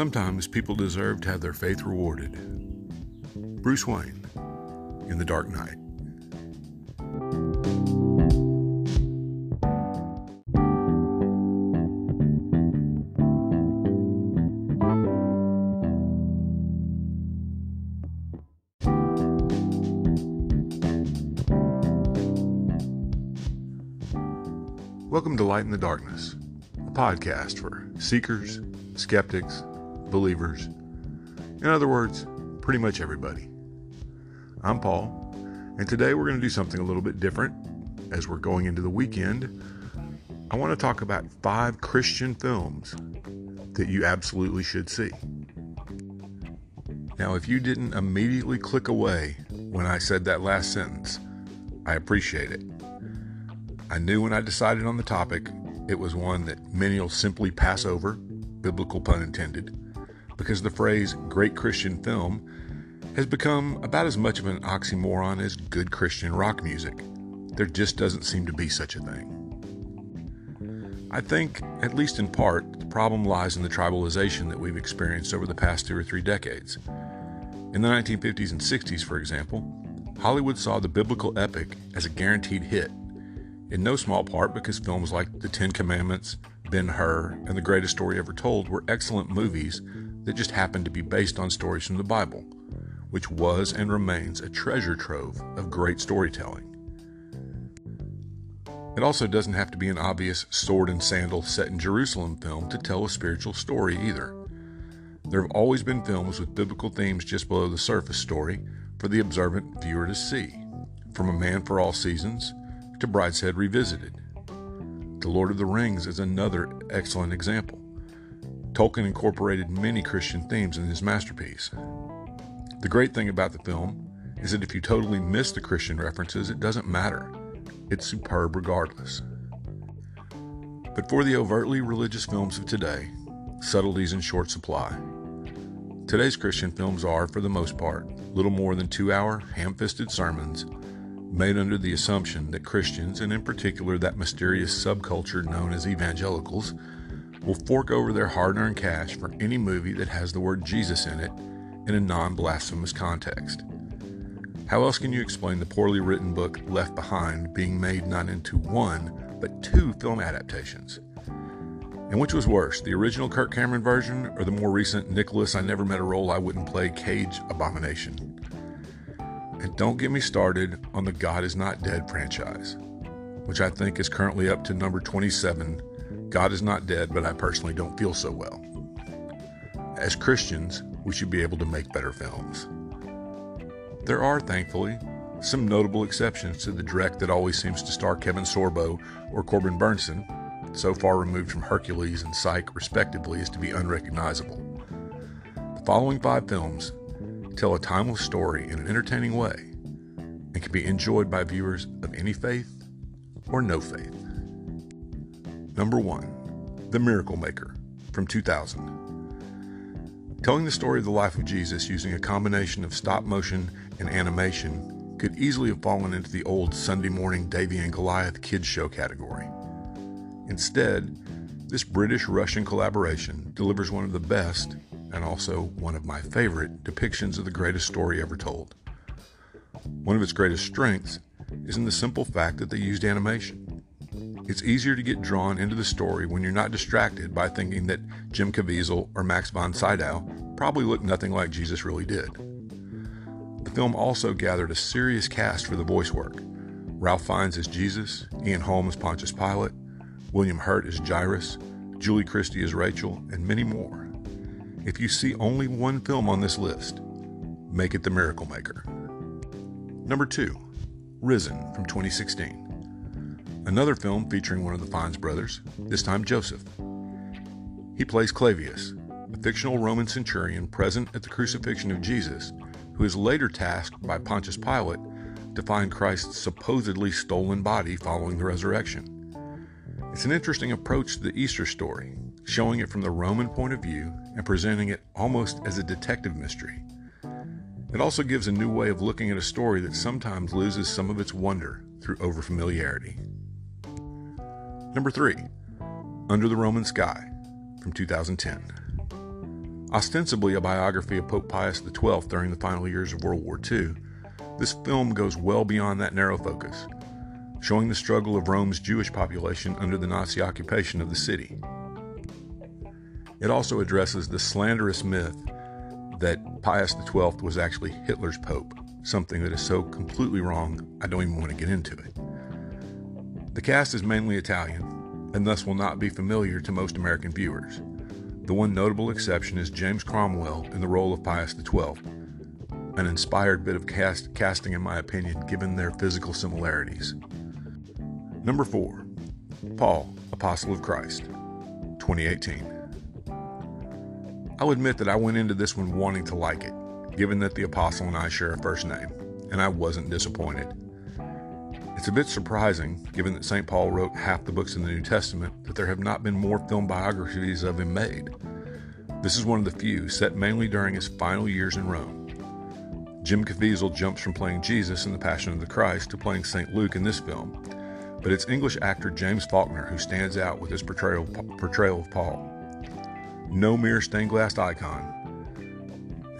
Sometimes people deserve to have their faith rewarded. Bruce Wayne in The Dark Knight. Welcome to Light in the Darkness, a podcast for seekers, skeptics, believers. In other words, pretty much everybody. I'm Paul, and today we're going to do something a little bit different. As we're going into the weekend, I want to talk about five Christian films that you absolutely should see. Now, if you didn't immediately click away when I said that last sentence, I appreciate it. I knew when I decided on the topic, it was one that many will simply pass over, biblical pun intended, because the phrase great Christian film has become about as much of an oxymoron as good Christian rock music. There just doesn't seem to be such a thing. I think, at least in part, the problem lies in the tribalization that we've experienced over the past two or three decades. In the 1950s and 60s, for example, Hollywood saw the biblical epic as a guaranteed hit in no small part because films like The Ten Commandments, Ben Hur, and The Greatest Story Ever Told were excellent movies that just happened to be based on stories from the Bible, which was and remains a treasure trove of great storytelling. It also doesn't have to be an obvious sword and sandal set in Jerusalem film to tell a spiritual story either. There have always been films with biblical themes just below the surface story for the observant viewer to see, from A Man for All Seasons to Brideshead Revisited. The Lord of the Rings is another excellent example. Tolkien incorporated many Christian themes in his masterpiece. The great thing about the film is that if you totally miss the Christian references, it doesn't matter. It's superb regardless. But for the overtly religious films of today, subtleties in short supply. Today's Christian films are, for the most part, little more than two hour, ham fisted sermons made under the assumption that Christians, and in particular that mysterious subculture known as evangelicals, will fork over their hard earned cash for any movie that has the word Jesus in it in a non blasphemous context. How else can you explain the poorly written book Left Behind being made not into one, but two film adaptations? And which was worse, the original Kirk Cameron version or the more recent Nicholas I Never Met a Role I Wouldn't Play Cage abomination? And don't get me started on the God is Not Dead franchise, which I think is currently up to number 27. God is not dead, but I personally don't feel so well. As Christians, we should be able to make better films. There are, thankfully, some notable exceptions to the direct that always seems to star Kevin Sorbo or Corbin Bernsen, so far removed from Hercules and Psych, respectively, as to be unrecognizable. The following five films tell a timeless story in an entertaining way and can be enjoyed by viewers of any faith or no faith. Number 1 The Miracle Maker from 2000. Telling the story of the life of Jesus using a combination of stop motion and animation could easily have fallen into the old Sunday morning Davy and Goliath kids show category. Instead, this British Russian collaboration delivers one of the best and also one of my favorite depictions of the greatest story ever told. One of its greatest strengths is in the simple fact that they used animation. It's easier to get drawn into the story when you're not distracted by thinking that Jim Caviezel or Max von Sydow probably looked nothing like Jesus really did. The film also gathered a serious cast for the voice work. Ralph Fiennes as Jesus, Ian Holm as Pontius Pilate, William Hurt as Jairus, Julie Christie as Rachel, and many more. If you see only one film on this list, make it The Miracle Maker. Number 2, Risen from 2016. Another film featuring one of the Fiennes brothers, this time Joseph. He plays Clavius, a fictional Roman centurion present at the crucifixion of Jesus, who is later tasked by Pontius Pilate to find Christ's supposedly stolen body following the resurrection. It's an interesting approach to the Easter story, showing it from the Roman point of view and presenting it almost as a detective mystery. It also gives a new way of looking at a story that sometimes loses some of its wonder through overfamiliarity. Number 3 Under the Roman Sky from 2010. Ostensibly a biography of Pope Pius XII during the final years of World War II, this film goes well beyond that narrow focus, showing the struggle of Rome's Jewish population under the Nazi occupation of the city. It also addresses the slanderous myth that Pius XII was actually Hitler's pope, something that is so completely wrong I don't even want to get into it. The cast is mainly Italian, and thus will not be familiar to most American viewers. The one notable exception is James Cromwell in the role of Pius XII, an inspired bit of cast, casting, in my opinion, given their physical similarities. Number 4 Paul, Apostle of Christ, 2018. I'll admit that I went into this one wanting to like it, given that the Apostle and I share a first name, and I wasn't disappointed. It's a bit surprising, given that St. Paul wrote half the books in the New Testament, that there have not been more film biographies of him made. This is one of the few, set mainly during his final years in Rome. Jim Caviezel jumps from playing Jesus in The Passion of the Christ to playing St. Luke in this film, but it's English actor James Faulkner who stands out with his portrayal, portrayal of Paul. No mere stained glass icon,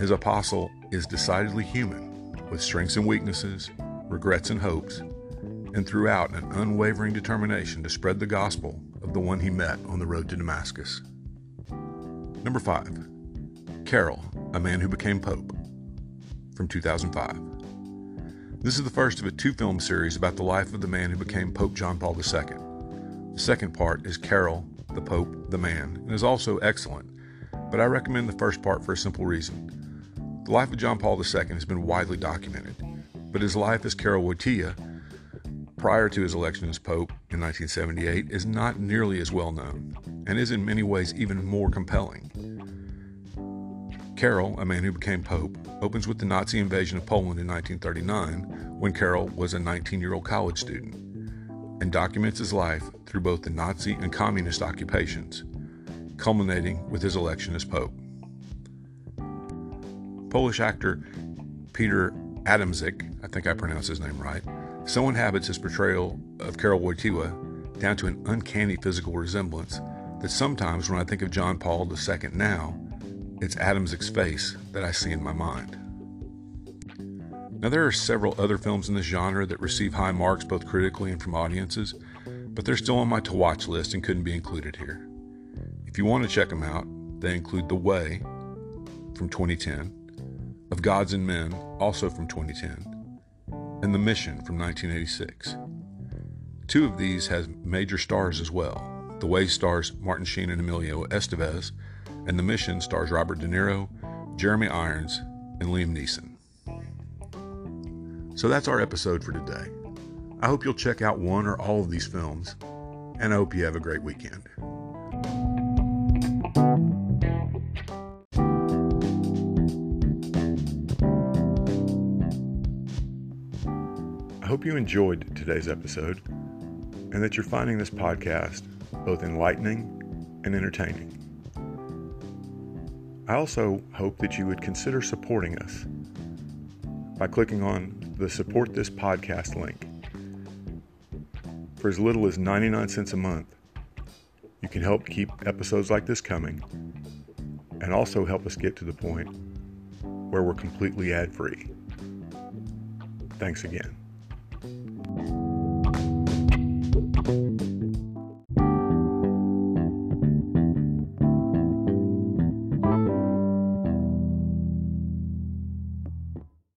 his apostle is decidedly human, with strengths and weaknesses, regrets and hopes, and throughout an unwavering determination to spread the gospel of the one he met on the road to Damascus. Number 5. Karol, a Man Who Became Pope, from 2005. This is the first of a two film series about the life of the man who became Pope John Paul II. The second part is Karol, the Pope, the Man, and is also excellent, but I recommend the first part for a simple reason. The life of John Paul II has been widely documented, but his life as Karol Wojtyla prior to his election as Pope in 1978 is not nearly as well known, and is in many ways even more compelling. Karol, a man who became Pope, opens with the Nazi invasion of Poland in 1939 when Karol was a 19 year old college student, and documents his life through both the Nazi and communist occupations, culminating with his election as Pope. Polish actor Peter Adamczyk, I think I pronounced his name right, so inhabits his portrayal of Karol Wojtyla down to an uncanny physical resemblance that sometimes when I think of John Paul II now, it's Adamczyk's face that I see in my mind. Now, there are several other films in this genre that receive high marks both critically and from audiences, but they're still on my to watch list and couldn't be included here. If you want to check them out, they include The Way from 2010, Of Gods and Men, also from 2010, and The Mission from 1986. Two of these have major stars as well. The Way stars Martin Sheen and Emilio Estevez, and The Mission stars Robert De Niro, Jeremy Irons, and Liam Neeson. So that's our episode for today. I hope you'll check out one or all of these films, and I hope you have a great weekend. I hope you enjoyed today's episode and that you're finding this podcast both enlightening and entertaining. I also hope that you would consider supporting us by clicking on the Support This Podcast link. For as little as 99 cents a month, you can help keep episodes like this coming and also help us get to the point where we're completely ad free. Thanks again.